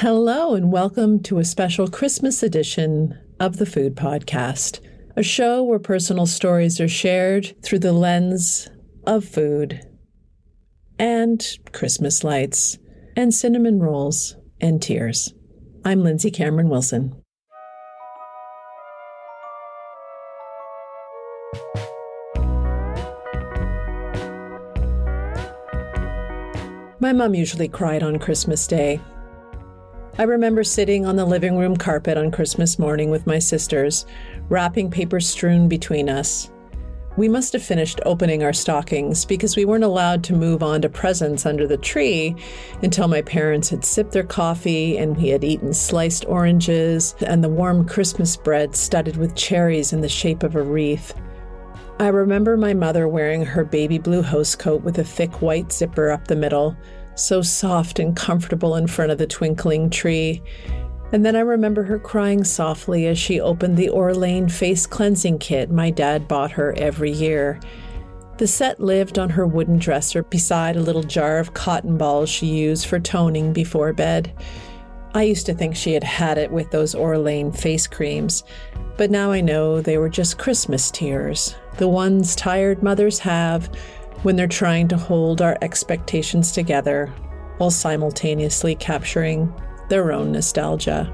Hello, and welcome to a special Christmas edition of the Food Podcast, a show where personal stories are shared through the lens of food and Christmas lights and cinnamon rolls and tears. I'm Lindsay Cameron Wilson. My mom usually cried on Christmas Day. I remember sitting on the living room carpet on Christmas morning with my sisters, wrapping paper strewn between us. We must have finished opening our stockings because we weren't allowed to move on to presents under the tree until my parents had sipped their coffee and we had eaten sliced oranges and the warm Christmas bread studded with cherries in the shape of a wreath. I remember my mother wearing her baby blue house coat with a thick white zipper up the middle, so soft and comfortable in front of the twinkling tree. And then I remember her crying softly as she opened the Orlane face cleansing kit my dad bought her every year. The set lived on her wooden dresser beside a little jar of cotton balls she used for toning before bed. I used to think she had had it with those Orlane face creams, but now I know they were just Christmas tears, the ones tired mothers have when they're trying to hold our expectations together while simultaneously capturing their own nostalgia.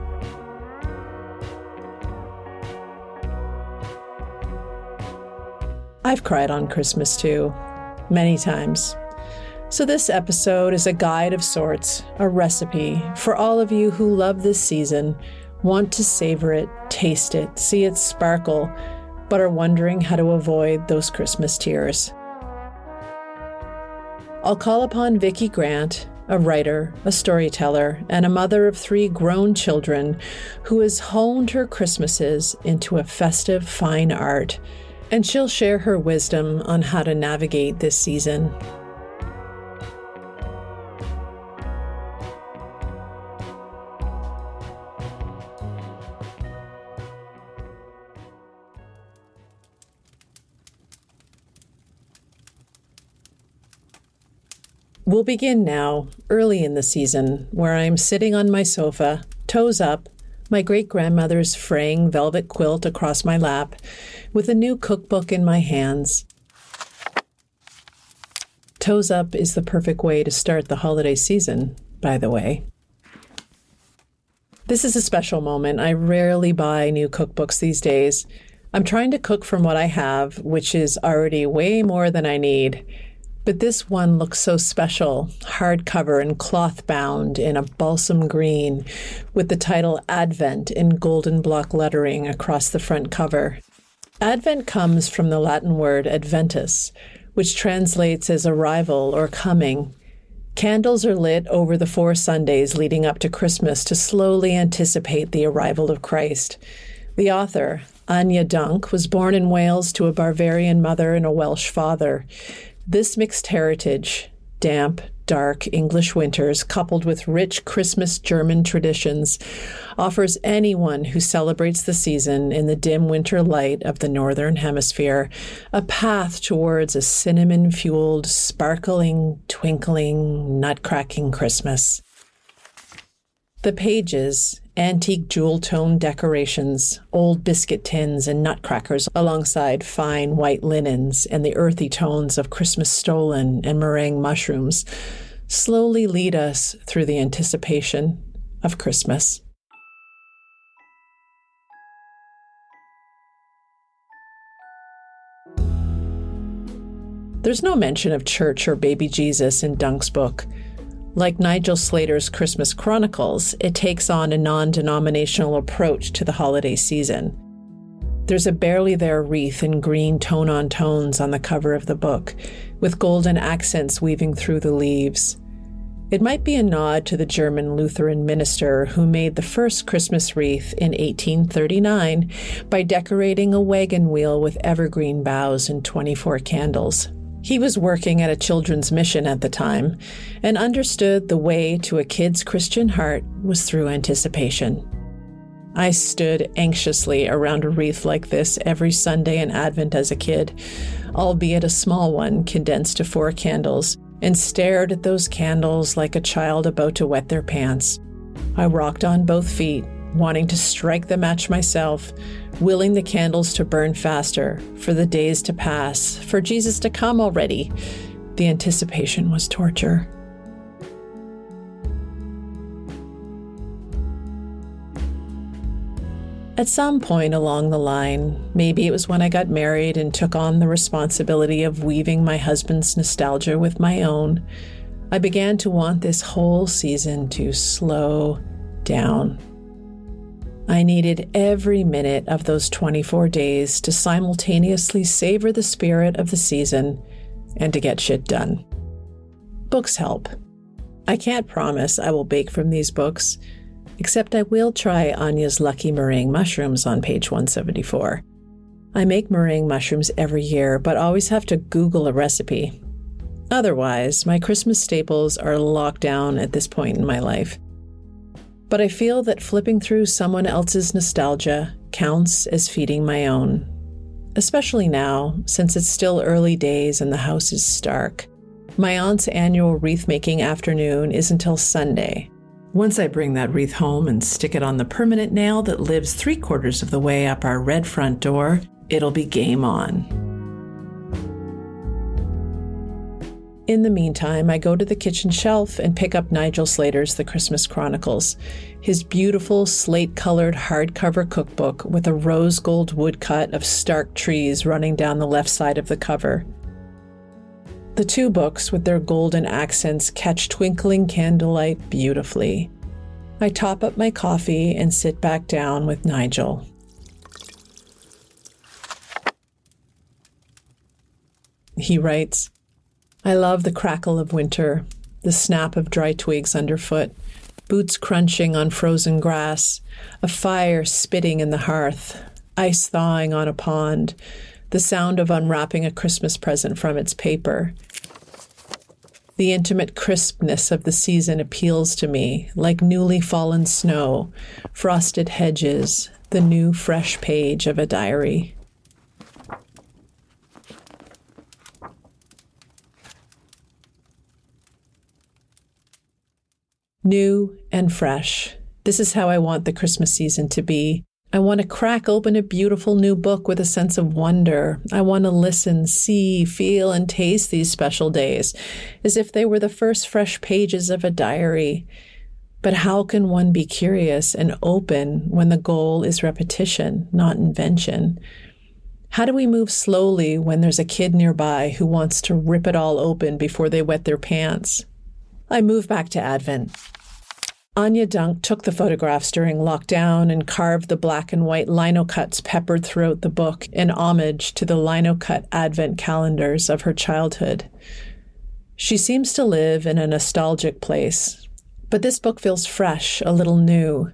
I've cried on Christmas too, many times. So, this episode is a guide of sorts, a recipe for all of you who love this season, want to savor it, taste it, see it sparkle, but are wondering how to avoid those Christmas tears. I'll call upon Vicki Grant, a writer, a storyteller, and a mother of three grown children who has honed her Christmases into a festive fine art, and she'll share her wisdom on how to navigate this season. Begin now, early in the season, where I am sitting on my sofa, toes up, my great grandmother's fraying velvet quilt across my lap, with a new cookbook in my hands. Toes up is the perfect way to start the holiday season, by the way. This is a special moment. I rarely buy new cookbooks these days. I'm trying to cook from what I have, which is already way more than I need. But this one looks so special, hardcover and cloth bound in a balsam green, with the title Advent in golden block lettering across the front cover. Advent comes from the Latin word adventus, which translates as arrival or coming. Candles are lit over the four Sundays leading up to Christmas to slowly anticipate the arrival of Christ. The author, Anja Dunk, was born in Wales to a Bavarian mother and a Welsh father. This mixed heritage, damp, dark English winters, coupled with rich Christmas German traditions, offers anyone who celebrates the season in the dim winter light of the Northern Hemisphere a path towards a cinnamon fueled, sparkling, twinkling, nut cracking Christmas. The pages, antique jewel tone decorations, old biscuit tins and nutcrackers alongside fine white linens and the earthy tones of Christmas stollen and meringue mushrooms slowly lead us through the anticipation of Christmas. There's no mention of church or baby Jesus in Dunk's book. Like Nigel Slater's Christmas Chronicles, it takes on a non denominational approach to the holiday season. There's a barely there wreath in green tone on tones on the cover of the book, with golden accents weaving through the leaves. It might be a nod to the German Lutheran minister who made the first Christmas wreath in 1839 by decorating a wagon wheel with evergreen boughs and 24 candles. He was working at a children's mission at the time and understood the way to a kid's Christian heart was through anticipation. I stood anxiously around a wreath like this every Sunday in Advent as a kid, albeit a small one condensed to four candles, and stared at those candles like a child about to wet their pants. I rocked on both feet, wanting to strike the match myself, willing the candles to burn faster, for the days to pass, for Jesus to come already. The anticipation was torture. At some point along the line, maybe it was when I got married and took on the responsibility of weaving my husband's nostalgia with my own, I began to want this whole season to slow down. I needed every minute of those 24 days to simultaneously savor the spirit of the season and to get shit done. Books help. I can't promise I will bake from these books, except I will try Anja's lucky meringue mushrooms on page 174. I make meringue mushrooms every year, but always have to Google a recipe. Otherwise, my Christmas staples are locked down at this point in my life. But I feel that flipping through someone else's nostalgia counts as feeding my own, especially now, since it's still early days and the house is stark. My aunt's annual wreath making afternoon is until Sunday. Once I bring that wreath home and stick it on the permanent nail that lives three quarters of the way up our red front door, it'll be game on. In the meantime, I go to the kitchen shelf and pick up Nigel Slater's The Christmas Chronicles, his beautiful slate colored hardcover cookbook with a rose gold woodcut of stark trees running down the left side of the cover. The two books, with their golden accents, catch twinkling candlelight beautifully. I top up my coffee and sit back down with Nigel. He writes, I love the crackle of winter, the snap of dry twigs underfoot, boots crunching on frozen grass, a fire spitting in the hearth, ice thawing on a pond, the sound of unwrapping a Christmas present from its paper. The intimate crispness of the season appeals to me, like newly fallen snow, frosted hedges, the new fresh page of a diary. New and fresh. This is how I want the Christmas season to be. I want to crack open a beautiful new book with a sense of wonder. I want to listen, see, feel, and taste these special days as if they were the first fresh pages of a diary. But how can one be curious and open when the goal is repetition, not invention? How do we move slowly when there's a kid nearby who wants to rip it all open before they wet their pants? I move back to Advent. Anja Dunk took the photographs during lockdown and carved the black and white lino cuts peppered throughout the book in homage to the lino cut advent calendars of her childhood. She seems to live in a nostalgic place, but this book feels fresh, a little new.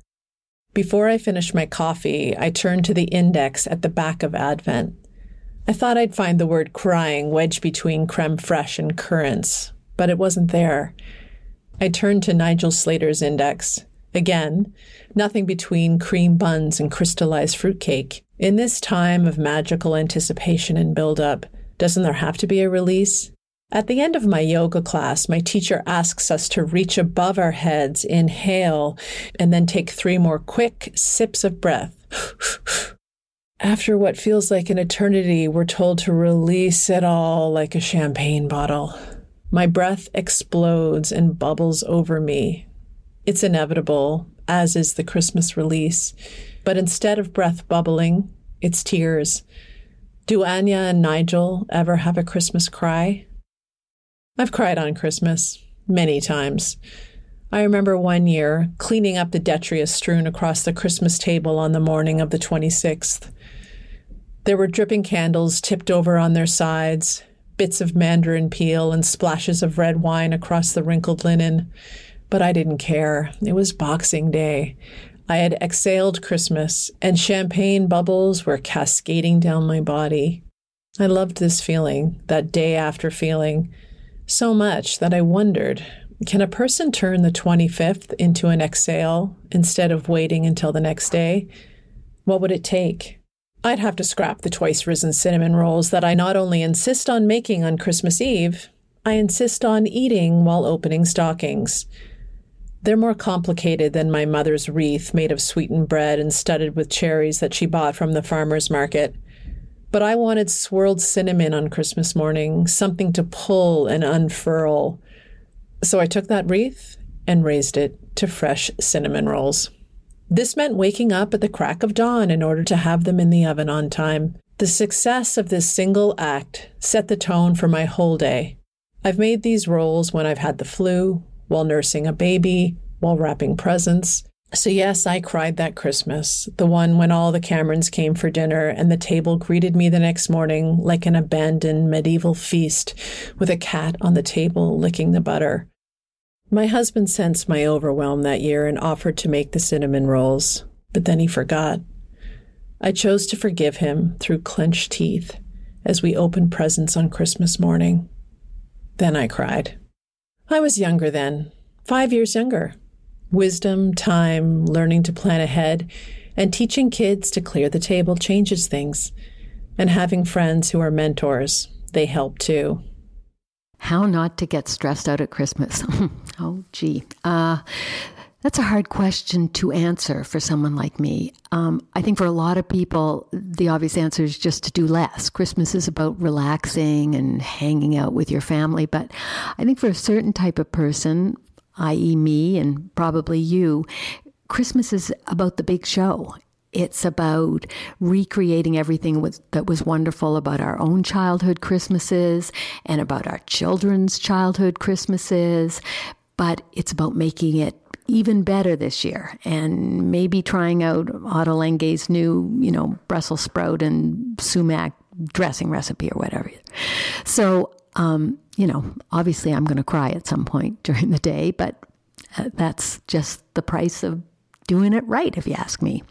Before I finish my coffee, I turn to the index at the back of Advent. I thought I'd find the word crying wedged between creme fraiche and currants, but it wasn't there. I turned to Nigel Slater's index. Again, nothing between cream buns and crystallized fruitcake. In this time of magical anticipation and build-up, doesn't there have to be a release? At the end of my yoga class, my teacher asks us to reach above our heads, inhale, and then take three more quick sips of breath. After what feels like an eternity, we're told to release it all like a champagne bottle. My breath explodes and bubbles over me. It's inevitable, as is the Christmas release. But instead of breath bubbling, it's tears. Do Anja and Nigel ever have a Christmas cry? I've cried on Christmas many times. I remember one year cleaning up the detritus strewn across the Christmas table on the morning of the 26th. There were dripping candles tipped over on their sides, bits of mandarin peel and splashes of red wine across the wrinkled linen. But I didn't care. It was Boxing Day. I had exhaled Christmas, and champagne bubbles were cascading down my body. I loved this feeling, that day after feeling, so much that I wondered can a person turn the 25th into an exhale instead of waiting until the next day? What would it take? I'd have to scrap the twice risen cinnamon rolls that I not only insist on making on Christmas Eve, I insist on eating while opening stockings. They're more complicated than my mother's wreath made of sweetened bread and studded with cherries that she bought from the farmer's market. But I wanted swirled cinnamon on Christmas morning, something to pull and unfurl. So I took that wreath and raised it to fresh cinnamon rolls. This meant waking up at the crack of dawn in order to have them in the oven on time. The success of this single act set the tone for my whole day. I've made these rolls when I've had the flu, while nursing a baby, while wrapping presents. So, yes, I cried that Christmas, the one when all the Camerons came for dinner and the table greeted me the next morning like an abandoned medieval feast with a cat on the table licking the butter. My husband sensed my overwhelm that year and offered to make the cinnamon rolls, but then he forgot. I chose to forgive him through clenched teeth as we opened presents on Christmas morning. Then I cried. I was younger then, five years younger. Wisdom, time, learning to plan ahead, and teaching kids to clear the table changes things. And having friends who are mentors, they help too. How not to get stressed out at Christmas. oh, gee. Uh, that's a hard question to answer for someone like me. Um, I think for a lot of people, the obvious answer is just to do less. Christmas is about relaxing and hanging out with your family. But I think for a certain type of person, i.e., me and probably you, Christmas is about the big show. It's about recreating everything that was wonderful about our own childhood Christmases and about our children's childhood Christmases. But it's about making it even better this year and maybe trying out Ottolenghi's new, you know, Brussels sprout and sumac dressing recipe or whatever. So, um, you know, obviously I'm going to cry at some point during the day, but uh, that's just the price of doing it right, if you ask me.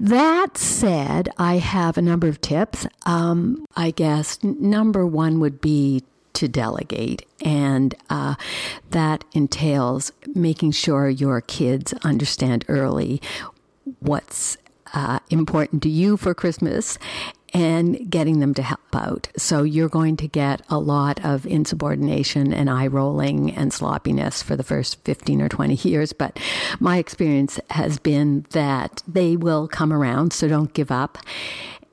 That said, I have a number of tips. Um, I guess number one would be to delegate, and uh, that entails making sure your kids understand early what's uh, important to you for Christmas and getting them to help out. So you're going to get a lot of insubordination and eye rolling and sloppiness for the first 15 or 20 years. But my experience has been that they will come around, so don't give up.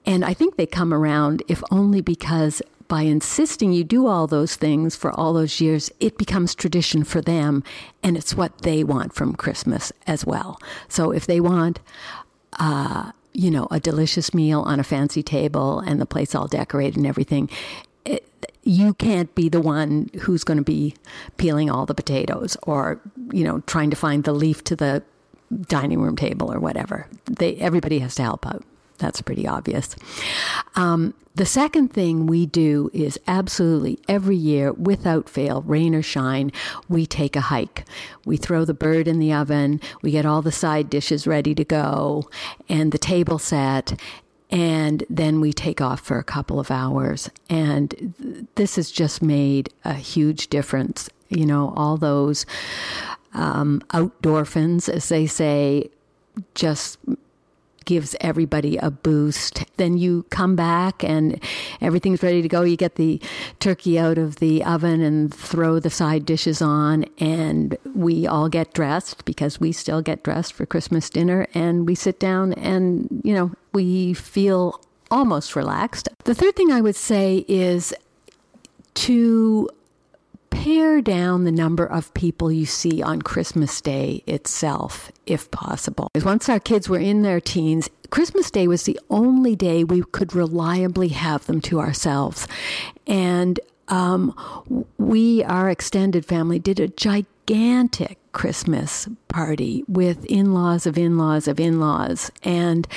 And I think they come around if only because by insisting you do all those things for all those years, it becomes tradition for them and it's what they want from Christmas as well. So if they want, uh, you know, a delicious meal on a fancy table and the place all decorated and everything. It, you can't be the one who's going to be peeling all the potatoes or, you know, trying to find the leaf to the dining room table or whatever. They, everybody has to help out. That's pretty obvious. Um, the second thing we do is absolutely every year, without fail, rain or shine, we take a hike. We throw the bird in the oven, we get all the side dishes ready to go, and the table set, and then we take off for a couple of hours. And this has just made a huge difference. You know, all those um, outdorphins, as they say, just gives everybody a boost. Then you come back and everything's ready to go. You get the turkey out of the oven and throw the side dishes on, and we all get dressed because we still get dressed for Christmas dinner. And we sit down and, you know, we feel almost relaxed. The third thing I would say is to pare down the number of people you see on Christmas Day itself, if possible. Once our kids were in their teens, Christmas Day was the only day we could reliably have them to ourselves. And um, we, our extended family, did a gigantic Christmas party with in laws of in laws of in laws. And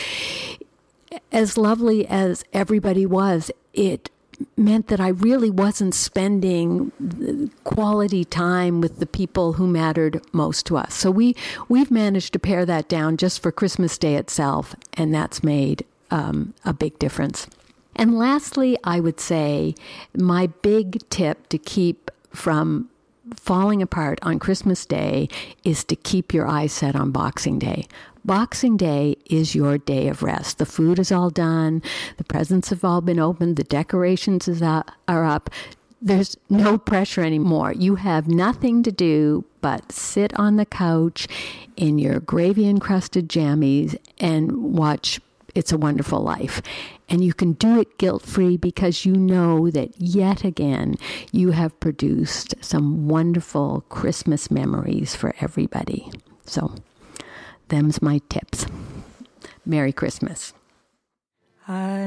as lovely as everybody was, it meant that I really wasn't spending quality time with the people who mattered most to us. So we we've managed to pare that down just for Christmas Day itself, and that's made um, a big difference. And lastly, I would say my big tip to keep from falling apart on Christmas Day is to keep your eyes set on Boxing Day. Boxing Day is your day of rest. The food is all done, the presents have all been opened, the decorations is up, are up. There's no pressure anymore. You have nothing to do but sit on the couch in your gravy encrusted jammies and watch It's a Wonderful Life. And you can do it guilt free because you know that yet again you have produced some wonderful Christmas memories for everybody. So, them's my tips. Merry Christmas. I'm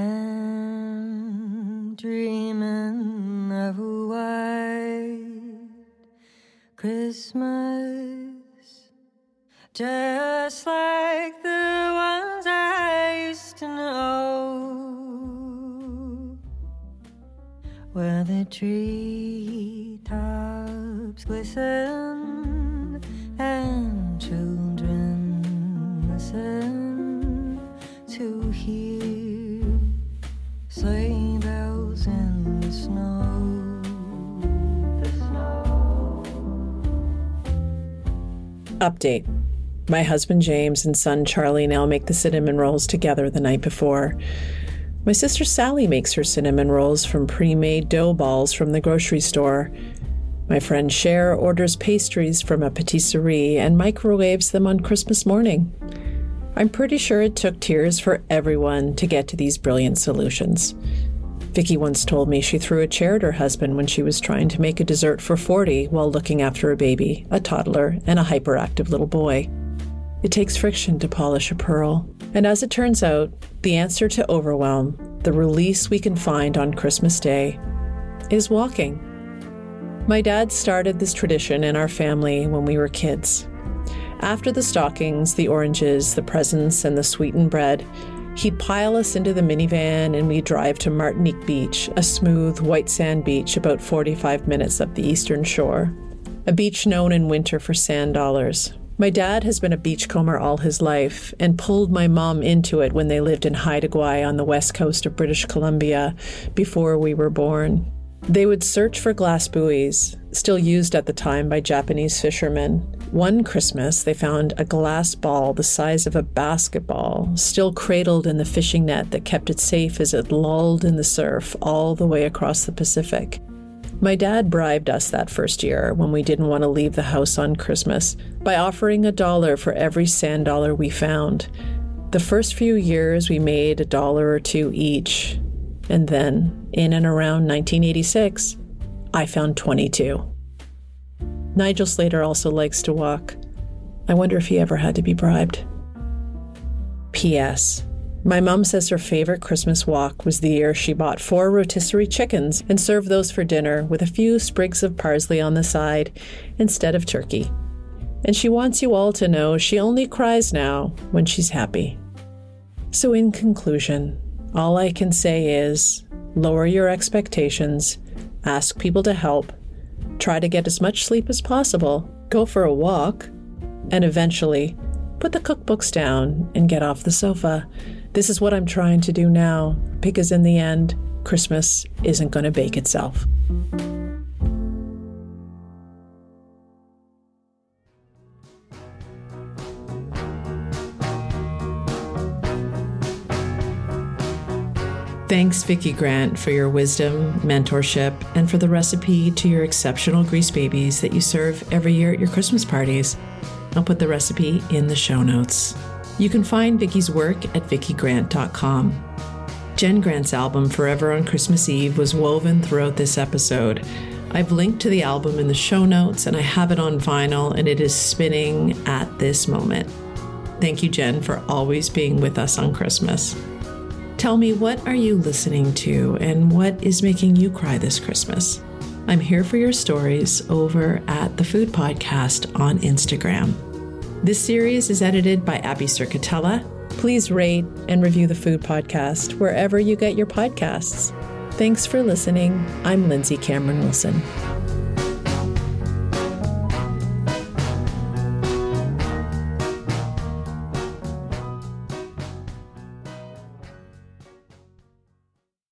dreaming of a white Christmas, just like the ones I to know, where the treetops glisten and children listen to hear sleigh bells in the snow. The snow. Update. My husband James and son Charlie now make the cinnamon rolls together the night before. My sister Sally makes her cinnamon rolls from pre made dough balls from the grocery store. My friend Cher orders pastries from a patisserie and microwaves them on Christmas morning. I'm pretty sure it took tears for everyone to get to these brilliant solutions. Vicki once told me she threw a chair at her husband when she was trying to make a dessert for 40 while looking after a baby, a toddler, and a hyperactive little boy. It takes friction to polish a pearl. And as it turns out, the answer to overwhelm, the release we can find on Christmas Day, is walking. My dad started this tradition in our family when we were kids. After the stockings, the oranges, the presents, and the sweetened bread, he'd pile us into the minivan and we'd drive to Martinique Beach, a smooth, white sand beach about 45 minutes up the eastern shore. A beach known in winter for sand dollars. My dad has been a beachcomber all his life and pulled my mom into it when they lived in Haida Gwaii on the west coast of British Columbia before we were born. They would search for glass buoys, still used at the time by Japanese fishermen. One Christmas, they found a glass ball the size of a basketball, still cradled in the fishing net that kept it safe as it lulled in the surf all the way across the Pacific. My dad bribed us that first year when we didn't want to leave the house on Christmas by offering a dollar for every sand dollar we found. The first few years, we made a dollar or two each. And then, in and around 1986, I found 22. Nigel Slater also likes to walk. I wonder if he ever had to be bribed. P.S. My mom says her favorite Christmas walk was the year she bought four rotisserie chickens and served those for dinner with a few sprigs of parsley on the side instead of turkey. And she wants you all to know she only cries now when she's happy. So, in conclusion, all I can say is lower your expectations, ask people to help, try to get as much sleep as possible, go for a walk, and eventually put the cookbooks down and get off the sofa. This is what I'm trying to do now because, in the end, Christmas isn't going to bake itself. Thanks, Vicki Grant, for your wisdom, mentorship, and for the recipe to your exceptional grease babies that you serve every year at your Christmas parties. I'll put the recipe in the show notes. You can find Vicki's work at vickigrant.com. Jenn Grant's album Forever on Christmas Eve was woven throughout this episode. I've linked to the album in the show notes and I have it on vinyl and it is spinning at this moment. Thank you, Jen, for always being with us on Christmas. Tell me, what are you listening to and what is making you cry this Christmas? I'm here for your stories over at the Food Podcast on Instagram. This series is edited by Abby Cerquitella. Please rate and review the Food Podcast wherever you get your podcasts. Thanks for listening. I'm Lindsay Cameron Wilson.